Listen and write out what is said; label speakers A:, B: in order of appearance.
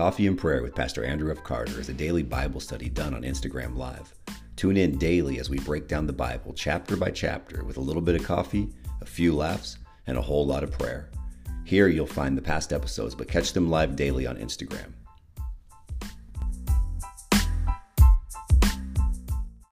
A: Coffee and Prayer with Pastor Andrew F. Carter is a daily Bible study done on Instagram Live. Tune in daily as we break down the Bible chapter by chapter with a little bit of coffee, a few laughs, and a whole lot of prayer. Here you'll find the past episodes, but catch them live daily on Instagram.